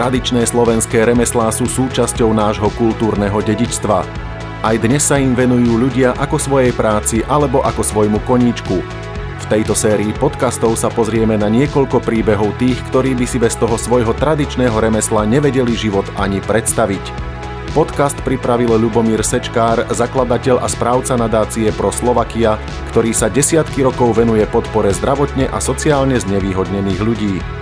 Tradičné slovenské remeslá sú súčasťou nášho kultúrneho dedičstva. Aj dnes sa im venujú ľudia ako svojej práci alebo ako svojmu koníčku. V tejto sérii podcastov sa pozrieme na niekoľko príbehov tých, ktorí by si bez toho svojho tradičného remesla nevedeli život ani predstaviť. Podcast pripravil Ľubomír Sečkár, zakladateľ a správca nadácie Pro Slovakia, ktorý sa desiatky rokov venuje podpore zdravotne a sociálne znevýhodnených ľudí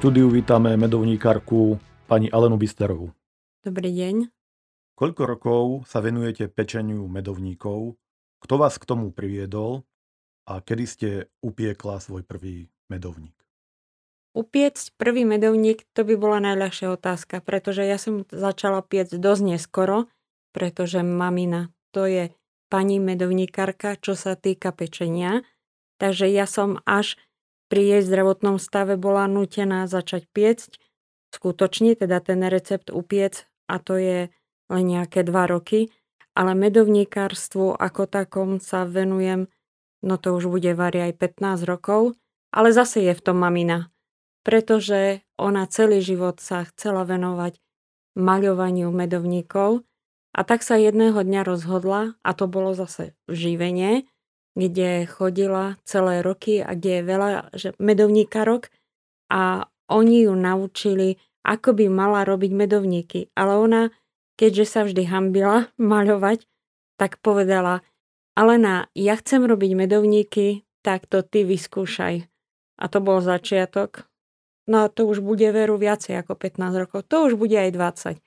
štúdiu vítame medovníkarku pani Alenu Bisterovú. Dobrý deň. Koľko rokov sa venujete pečeniu medovníkov? Kto vás k tomu priviedol a kedy ste upiekla svoj prvý medovník? Upiecť prvý medovník, to by bola najľahšia otázka, pretože ja som začala piecť dosť neskoro, pretože mamina to je pani medovníkarka, čo sa týka pečenia. Takže ja som až pri jej zdravotnom stave bola nutená začať piecť, skutočne teda ten recept upiec a to je len nejaké dva roky, ale medovníkárstvu ako takom sa venujem, no to už bude vari aj 15 rokov, ale zase je v tom mamina, pretože ona celý život sa chcela venovať maľovaniu medovníkov a tak sa jedného dňa rozhodla, a to bolo zase živenie, kde chodila celé roky a kde je veľa že medovníkarok a oni ju naučili, ako by mala robiť medovníky. Ale ona, keďže sa vždy hambila maľovať, tak povedala, Alena, ja chcem robiť medovníky, tak to ty vyskúšaj. A to bol začiatok. No a to už bude veru viacej ako 15 rokov. To už bude aj 20.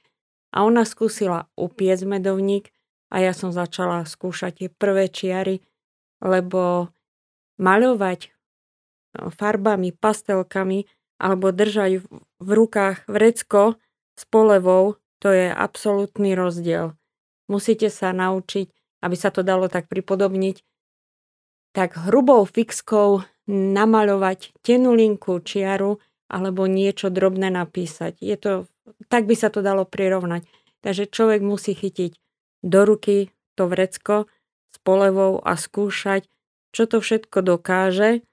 A ona skúsila upiec medovník a ja som začala skúšať tie prvé čiary, lebo maľovať no, farbami, pastelkami alebo držať v rukách vrecko s polevou, to je absolútny rozdiel. Musíte sa naučiť, aby sa to dalo tak pripodobniť, tak hrubou fixkou namaľovať tenulinku, čiaru alebo niečo drobné napísať. Je to, tak by sa to dalo prirovnať. Takže človek musí chytiť do ruky to vrecko s polevou a skúšať, čo to všetko dokáže,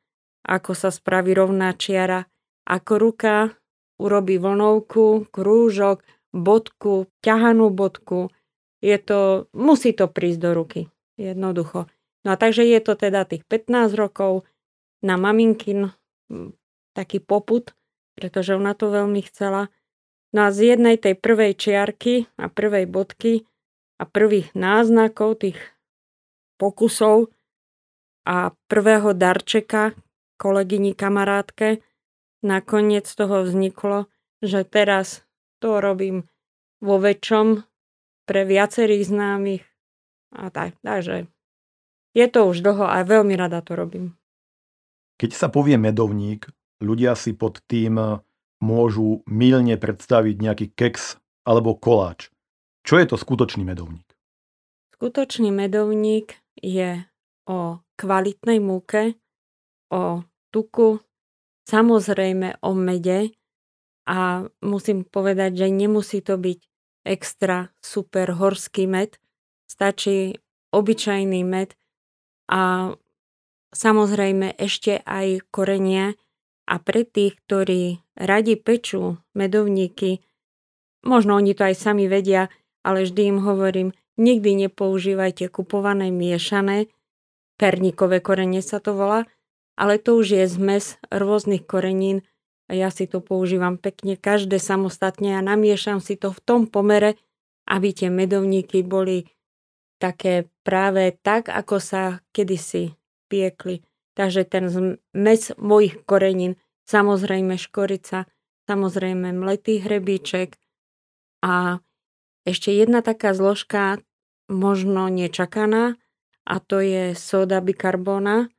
ako sa spraví rovná čiara, ako ruka urobí vlnovku, krúžok, bodku, ťahanú bodku. Je to, musí to prísť do ruky. Jednoducho. No a takže je to teda tých 15 rokov na maminkin taký poput, pretože ona to veľmi chcela. No a z jednej tej prvej čiarky a prvej bodky a prvých náznakov tých pokusov a prvého darčeka kolegyni kamarátke nakoniec toho vzniklo, že teraz to robím vo väčšom pre viacerých známych a tak. Takže je to už dlho a veľmi rada to robím. Keď sa povie medovník, ľudia si pod tým môžu mylne predstaviť nejaký keks alebo koláč. Čo je to skutočný medovník? Skutočný medovník je o kvalitnej múke, o tuku, samozrejme o mede a musím povedať, že nemusí to byť extra super horský med, stačí obyčajný med a samozrejme ešte aj korenie. A pre tých, ktorí radi pečú medovníky, možno oni to aj sami vedia, ale vždy im hovorím, Nikdy nepoužívajte kupované miešané, perníkové korenie sa to volá, ale to už je zmes rôznych korenín a ja si to používam pekne každé samostatne a namiešam si to v tom pomere, aby tie medovníky boli také práve tak, ako sa kedysi piekli. Takže ten zmes mojich korenín, samozrejme škorica, samozrejme mletý hrebíček a ešte jedna taká zložka, možno nečakaná a to je soda bikarbona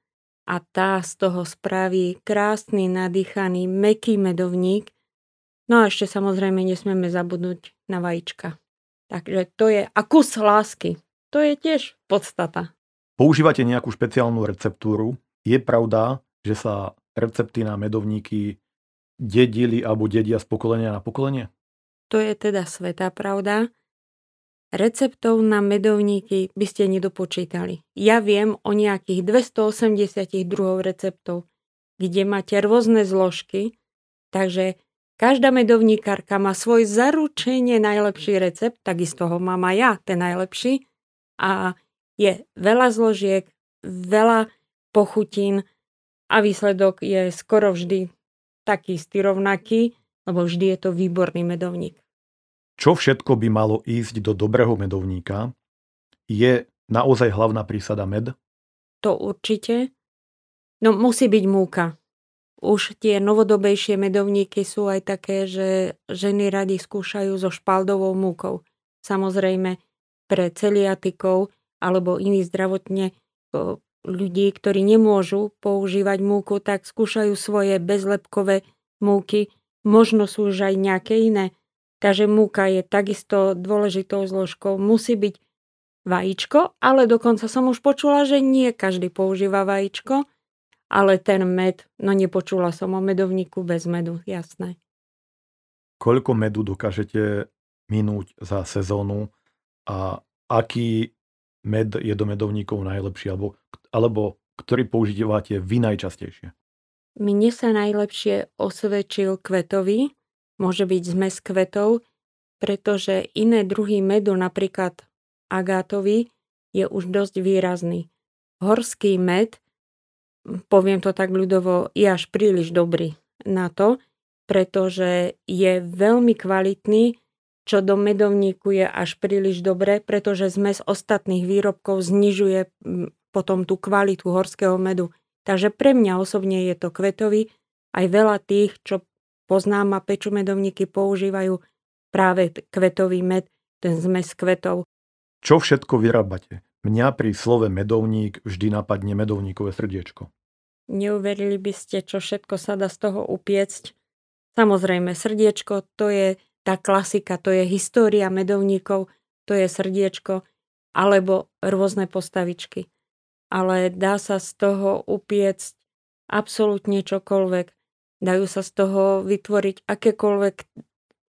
a tá z toho spraví krásny, nadýchaný, meký medovník. No a ešte samozrejme nesmieme zabudnúť na vajíčka. Takže to je a kus lásky. To je tiež podstata. Používate nejakú špeciálnu receptúru. Je pravda, že sa recepty na medovníky dedili alebo dedia z pokolenia na pokolenie? To je teda svetá pravda. Receptov na medovníky by ste nedopočítali. Ja viem o nejakých 282 receptov, kde máte rôzne zložky Takže každá medovníkarka má svoj zaručenie najlepší recept, takisto ho mám aj ja, ten najlepší. A je veľa zložiek, veľa pochutín a výsledok je skoro vždy taký istý rovnaký, lebo vždy je to výborný medovník. Čo všetko by malo ísť do dobrého medovníka? Je naozaj hlavná prísada med? To určite. No musí byť múka. Už tie novodobejšie medovníky sú aj také, že ženy radi skúšajú so špaldovou múkou. Samozrejme pre celiatikov alebo iní zdravotne ľudí, ktorí nemôžu používať múku, tak skúšajú svoje bezlepkové múky. Možno sú už aj nejaké iné. Takže múka je takisto dôležitou zložkou. Musí byť vajíčko, ale dokonca som už počula, že nie každý používa vajíčko ale ten med, no nepočula som o medovníku bez medu, jasné. Koľko medu dokážete minúť za sezónu a aký med je do medovníkov najlepší, alebo, alebo ktorý používate vy najčastejšie? Mne sa najlepšie osvedčil kvetový, môže byť zmes kvetov, pretože iné druhy medu, napríklad agátový, je už dosť výrazný. Horský med poviem to tak ľudovo, je až príliš dobrý na to, pretože je veľmi kvalitný, čo do medovníku je až príliš dobré, pretože zmes ostatných výrobkov znižuje potom tú kvalitu horského medu. Takže pre mňa osobne je to kvetový. Aj veľa tých, čo poznám a peču medovníky, používajú práve kvetový med, ten zmes kvetov. Čo všetko vyrábate? Mňa pri slove medovník vždy napadne medovníkové srdiečko. Neuverili by ste, čo všetko sa dá z toho upiecť. Samozrejme, srdiečko, to je tá klasika, to je história medovníkov, to je srdiečko, alebo rôzne postavičky. Ale dá sa z toho upiecť absolútne čokoľvek. Dajú sa z toho vytvoriť akékoľvek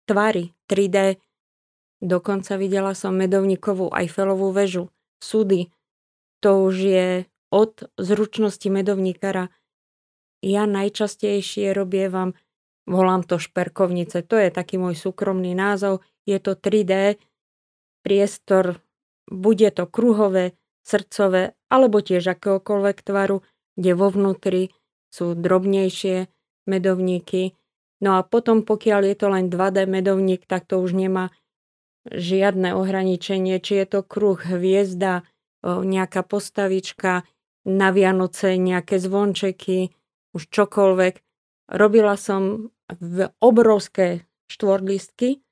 tvary 3D, Dokonca videla som medovníkovú Eiffelovú väžu, súdy. To už je od zručnosti medovníkara. Ja najčastejšie robievam, volám to šperkovnice, to je taký môj súkromný názov, je to 3D priestor, bude to kruhové, srdcové, alebo tiež akéhokoľvek tvaru, kde vo vnútri sú drobnejšie medovníky. No a potom, pokiaľ je to len 2D medovník, tak to už nemá žiadne ohraničenie, či je to kruh, hviezda, nejaká postavička, na Vianoce nejaké zvončeky, už čokoľvek. Robila som v obrovské štvorlistky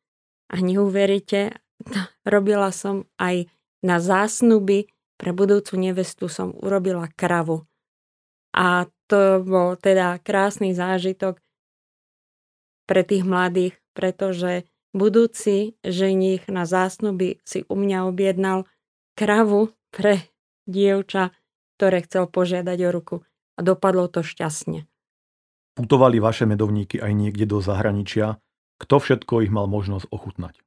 a neuveríte, robila som aj na zásnuby pre budúcu nevestu som urobila kravu. A to bol teda krásny zážitok pre tých mladých, pretože budúci ženich na zásnuby si u mňa objednal kravu pre dievča, ktoré chcel požiadať o ruku. A dopadlo to šťastne. Putovali vaše medovníky aj niekde do zahraničia? Kto všetko ich mal možnosť ochutnať?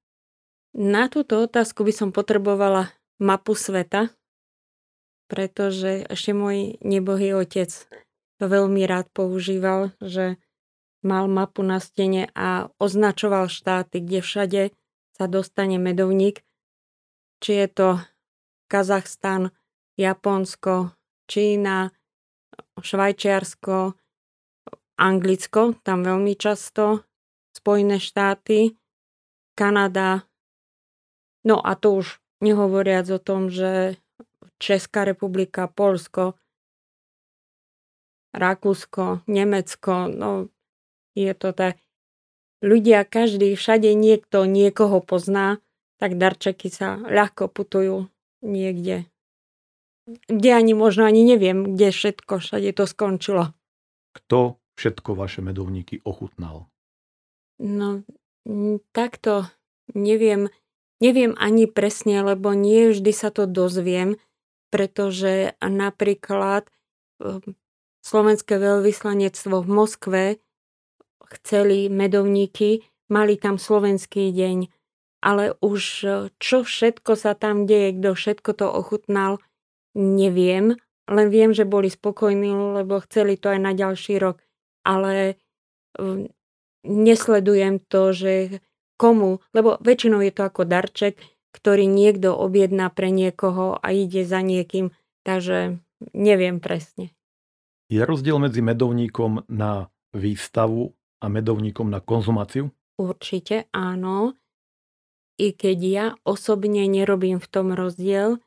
Na túto otázku by som potrebovala mapu sveta, pretože ešte môj nebohý otec to veľmi rád používal, že mal mapu na stene a označoval štáty, kde všade sa dostane medovník. Či je to Kazachstan, Japonsko, Čína, Švajčiarsko, Anglicko, tam veľmi často, Spojené štáty, Kanada. No a to už nehovoriac o tom, že Česká republika, Polsko, Rakúsko, Nemecko, no je to tak. Ľudia, každý, všade niekto niekoho pozná, tak darčeky sa ľahko putujú niekde kde ani možno ani neviem, kde všetko, všade to skončilo. Kto všetko vaše medovníky ochutnal? No, takto neviem, neviem ani presne, lebo nie vždy sa to dozviem, pretože napríklad ehm, slovenské veľvyslanectvo v Moskve chceli medovníky, mali tam slovenský deň, ale už čo všetko sa tam deje, kto všetko to ochutnal, Neviem, len viem, že boli spokojní, lebo chceli to aj na ďalší rok. Ale nesledujem to, že komu, lebo väčšinou je to ako darček, ktorý niekto objedná pre niekoho a ide za niekým, takže neviem presne. Je rozdiel medzi medovníkom na výstavu a medovníkom na konzumáciu? Určite áno. I keď ja osobne nerobím v tom rozdiel,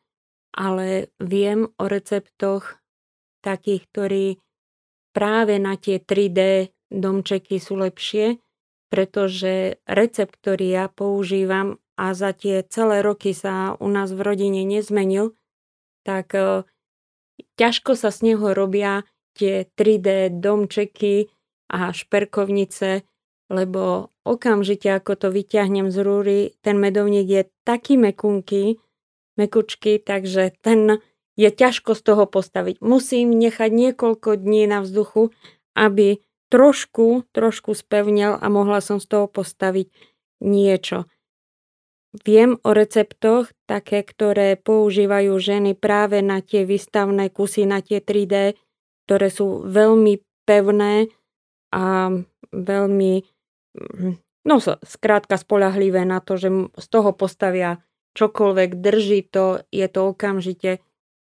ale viem o receptoch takých, ktorí práve na tie 3D domčeky sú lepšie, pretože recept, ktorý ja používam a za tie celé roky sa u nás v rodine nezmenil, tak e, ťažko sa z neho robia tie 3D domčeky a šperkovnice, lebo okamžite, ako to vyťahnem z rúry, ten medovník je taký mekunký, mekučky, takže ten je ťažko z toho postaviť. Musím nechať niekoľko dní na vzduchu, aby trošku, trošku spevnil a mohla som z toho postaviť niečo. Viem o receptoch, také, ktoré používajú ženy práve na tie výstavné kusy, na tie 3D, ktoré sú veľmi pevné a veľmi, hm, no skrátka spolahlivé na to, že z toho postavia čokoľvek, drží to, je to okamžite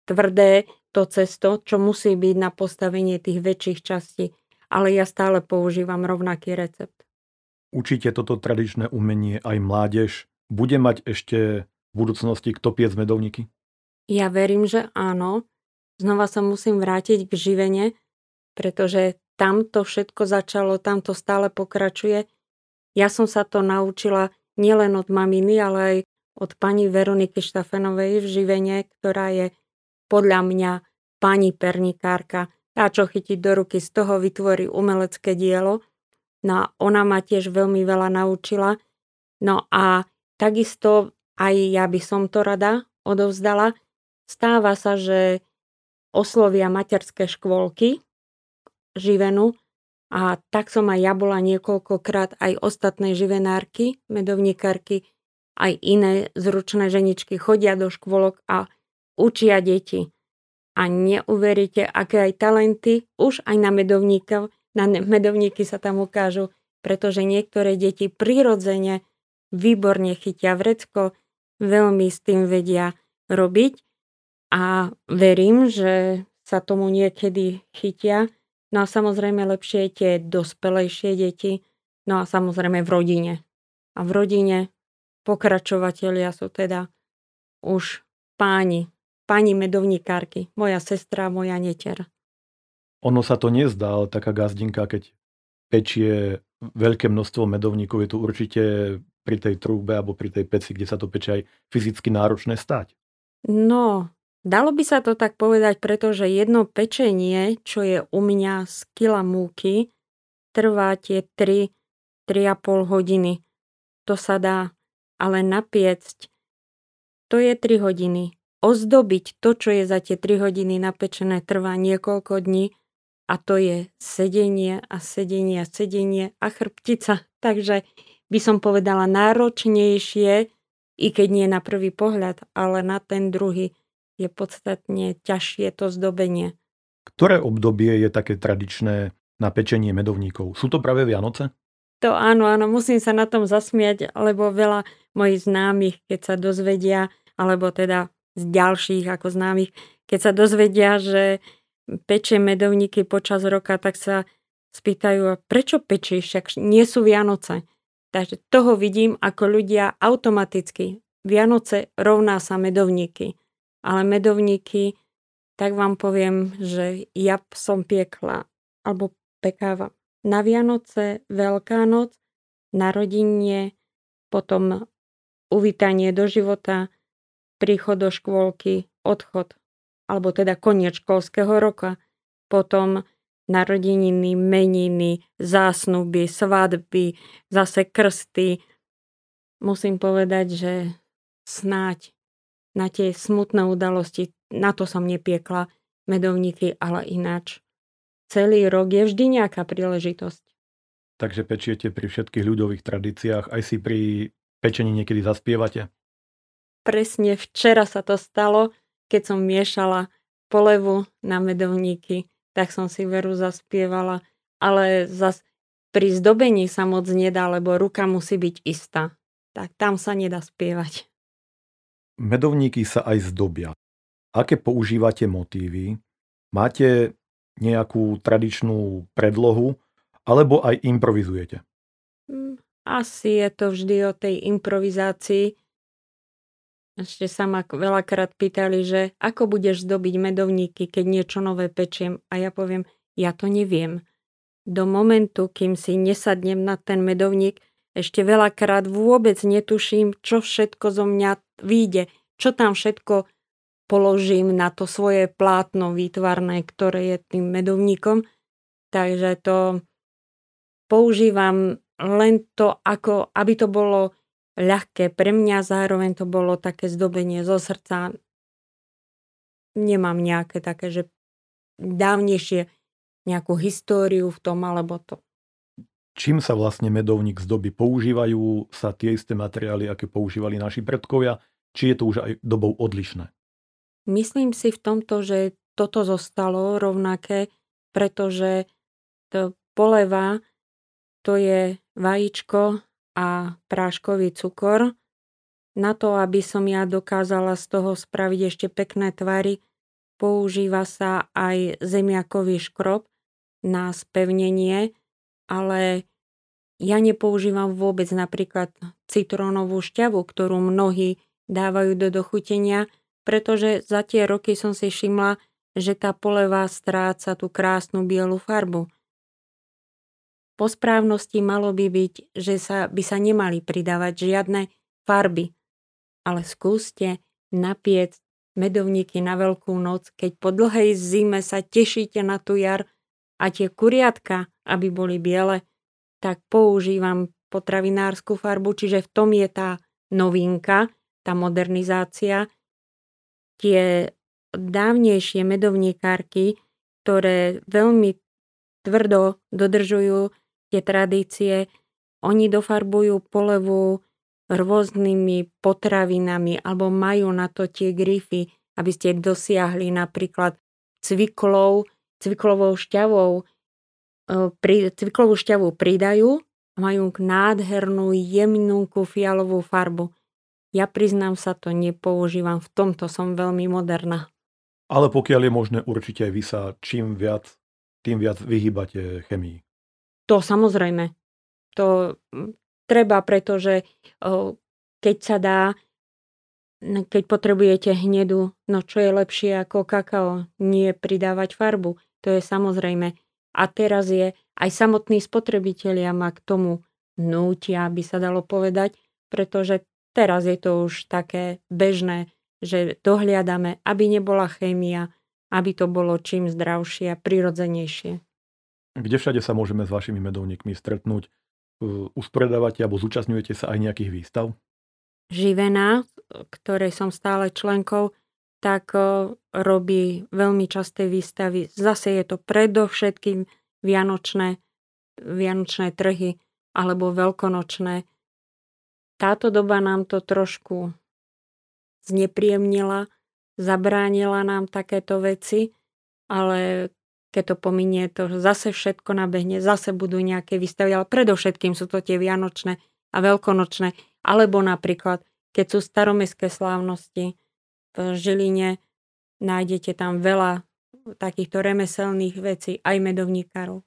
tvrdé, to cesto, čo musí byť na postavenie tých väčších častí ale ja stále používam rovnaký recept. Učíte toto tradičné umenie aj mládež? Bude mať ešte v budúcnosti kto piec medovníky? Ja verím, že áno. Znova sa musím vrátiť k živene, pretože tam to všetko začalo, tam to stále pokračuje. Ja som sa to naučila nielen od maminy, ale aj od pani Veroniky Štafenovej v živene, ktorá je podľa mňa pani pernikárka. Tá, čo chytí do ruky, z toho vytvorí umelecké dielo. No a ona ma tiež veľmi veľa naučila. No a takisto aj ja by som to rada odovzdala. Stáva sa, že oslovia materské škôlky živenu a tak som aj ja bola niekoľkokrát aj ostatné živenárky, medovníkarky, aj iné zručné ženičky chodia do škôlok a učia deti. A neuveríte, aké aj talenty už aj na medovníkov, na medovníky sa tam ukážu, pretože niektoré deti prirodzene výborne chytia vrecko, veľmi s tým vedia robiť a verím, že sa tomu niekedy chytia. No a samozrejme lepšie tie dospelejšie deti, no a samozrejme v rodine. A v rodine pokračovatelia sú teda už páni, pani medovníkárky, moja sestra, moja neter. Ono sa to nezdá, ale taká gazdinka, keď pečie veľké množstvo medovníkov, je tu určite pri tej trúbe alebo pri tej peci, kde sa to pečie aj fyzicky náročné stať. No, dalo by sa to tak povedať, pretože jedno pečenie, čo je u mňa z kila múky, trvá tie 3, 3,5 hodiny. To sa dá, ale napiecť, to je 3 hodiny ozdobiť to, čo je za tie 3 hodiny napečené, trvá niekoľko dní a to je sedenie a sedenie a sedenie a chrbtica. Takže by som povedala náročnejšie, i keď nie na prvý pohľad, ale na ten druhý je podstatne ťažšie to zdobenie. Ktoré obdobie je také tradičné na pečenie medovníkov? Sú to práve Vianoce? To áno, áno, musím sa na tom zasmiať, lebo veľa mojich známych, keď sa dozvedia, alebo teda z ďalších ako známych, keď sa dozvedia, že pečie medovníky počas roka, tak sa spýtajú, prečo pečíš, však nie sú Vianoce. Takže toho vidím, ako ľudia automaticky. Vianoce rovná sa medovníky. Ale medovníky, tak vám poviem, že ja som piekla, alebo pekáva. Na Vianoce, Veľká noc, narodenie, potom uvítanie do života, príchod do škôlky, odchod, alebo teda koniec školského roka, potom narodeniny, meniny, zásnuby, svadby, zase krsty. Musím povedať, že snáď na tie smutné udalosti, na to som nepiekla medovníky, ale ináč. Celý rok je vždy nejaká príležitosť. Takže pečiete pri všetkých ľudových tradíciách, aj si pri pečení niekedy zaspievate? presne včera sa to stalo, keď som miešala polevu na medovníky, tak som si veru zaspievala, ale zas pri zdobení sa moc nedá, lebo ruka musí byť istá. Tak tam sa nedá spievať. Medovníky sa aj zdobia. Aké používate motívy? Máte nejakú tradičnú predlohu, alebo aj improvizujete? Hm, asi je to vždy o tej improvizácii. Ešte sa ma veľakrát pýtali, že ako budeš zdobiť medovníky, keď niečo nové pečiem. A ja poviem, ja to neviem do momentu, kým si nesadnem na ten medovník, ešte veľakrát vôbec netuším, čo všetko zo mňa vyjde, čo tam všetko položím na to svoje plátno výtvarné, ktoré je tým medovníkom. Takže to používam len to, ako, aby to bolo ľahké pre mňa, zároveň to bolo také zdobenie zo srdca. Nemám nejaké také, že dávnejšie nejakú históriu v tom alebo to. Čím sa vlastne medovník zdobí? Používajú sa tie isté materiály, aké používali naši predkovia? Či je to už aj dobou odlišné? Myslím si v tomto, že toto zostalo rovnaké, pretože to poleva to je vajíčko a práškový cukor. Na to, aby som ja dokázala z toho spraviť ešte pekné tvary, používa sa aj zemiakový škrob, na spevnenie, ale ja nepoužívam vôbec napríklad citrónovú šťavu, ktorú mnohí dávajú do dochutenia, pretože za tie roky som si všimla, že tá poleva stráca tú krásnu bielu farbu. Po správnosti malo by byť, že sa, by sa nemali pridávať žiadne farby, ale skúste napiec medovníky na veľkú noc, keď po dlhej zime sa tešíte na tú jar, a tie kuriatka, aby boli biele, tak používam potravinárskú farbu, čiže v tom je tá novinka, tá modernizácia. Tie dávnejšie medovníkárky, ktoré veľmi tvrdo dodržujú tie tradície, oni dofarbujú polevu rôznymi potravinami alebo majú na to tie grify, aby ste dosiahli napríklad cviklov, cviklovou šťavou, pri, cviklovú šťavu pridajú a majú nádhernú, jemnúku fialovú farbu. Ja priznám sa to, nepoužívam. V tomto som veľmi moderná. Ale pokiaľ je možné, určite vy sa čím viac, tým viac vyhýbate chemii. To samozrejme. To treba, pretože keď sa dá, keď potrebujete hnedu, no čo je lepšie ako kakao? Nie pridávať farbu. To je samozrejme. A teraz je aj samotní spotrebitelia ma k tomu nútia, aby sa dalo povedať, pretože teraz je to už také bežné, že dohliadame, aby nebola chémia, aby to bolo čím zdravšie a prirodzenejšie. Kde všade sa môžeme s vašimi medovníkmi stretnúť? Uspredávate alebo zúčastňujete sa aj nejakých výstav? Živená, ktorej som stále členkou, tak robí veľmi časté výstavy. Zase je to predovšetkým vianočné, vianočné trhy alebo veľkonočné. Táto doba nám to trošku znepríjemnila, zabránila nám takéto veci, ale keď to pominie, to zase všetko nabehne, zase budú nejaké výstavy, ale predovšetkým sú to tie vianočné a veľkonočné, alebo napríklad, keď sú staromestské slávnosti, v Žiline nájdete tam veľa takýchto remeselných vecí, aj medovníkárov.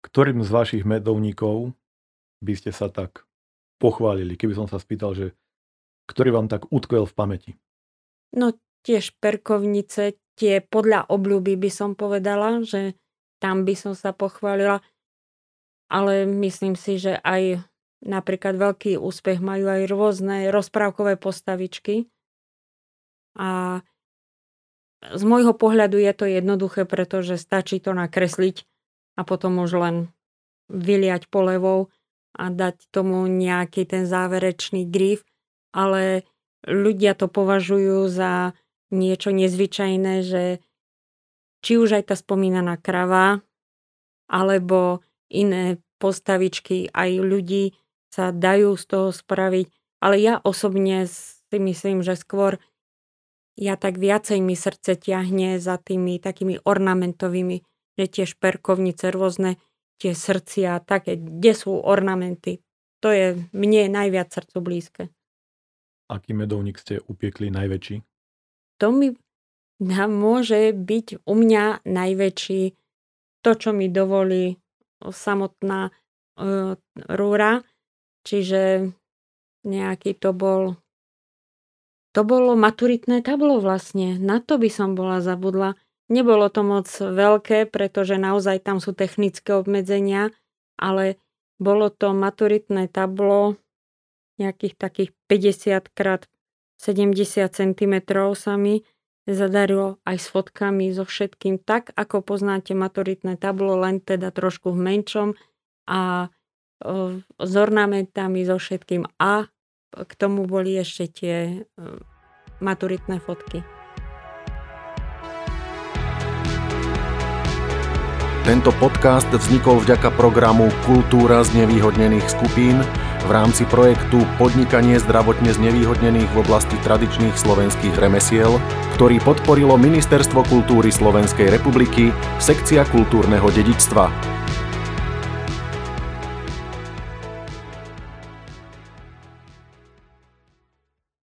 Ktorým z vašich medovníkov by ste sa tak pochválili, keby som sa spýtal, že ktorý vám tak utkvel v pamäti? No tiež perkovnice, tie podľa obľúby by som povedala, že tam by som sa pochválila, ale myslím si, že aj napríklad veľký úspech majú aj rôzne rozprávkové postavičky, a z môjho pohľadu je to jednoduché, pretože stačí to nakresliť a potom už len vyliať polevou a dať tomu nejaký ten záverečný grif, ale ľudia to považujú za niečo nezvyčajné, že či už aj tá spomínaná krava, alebo iné postavičky aj ľudí sa dajú z toho spraviť, ale ja osobne si myslím, že skôr ja tak viacej mi srdce ťahne za tými takými ornamentovými, že tie šperkovnice rôzne, tie srdcia, také, kde sú ornamenty. To je mne najviac srdcu blízke. Aký medovník ste upiekli najväčší? To mi môže byť u mňa najväčší to, čo mi dovolí samotná uh, rúra, čiže nejaký to bol to bolo maturitné tablo vlastne. Na to by som bola zabudla. Nebolo to moc veľké, pretože naozaj tam sú technické obmedzenia, ale bolo to maturitné tablo nejakých takých 50 krát 70 cm sa mi zadarilo aj s fotkami, so všetkým, tak ako poznáte maturitné tablo, len teda trošku v menšom a s ornamentami, so všetkým. A k tomu boli ešte tie maturitné fotky. Tento podcast vznikol vďaka programu Kultúra z nevýhodnených skupín v rámci projektu Podnikanie zdravotne znevýhodnených v oblasti tradičných slovenských remesiel, ktorý podporilo Ministerstvo kultúry Slovenskej republiky, sekcia kultúrneho dedičstva.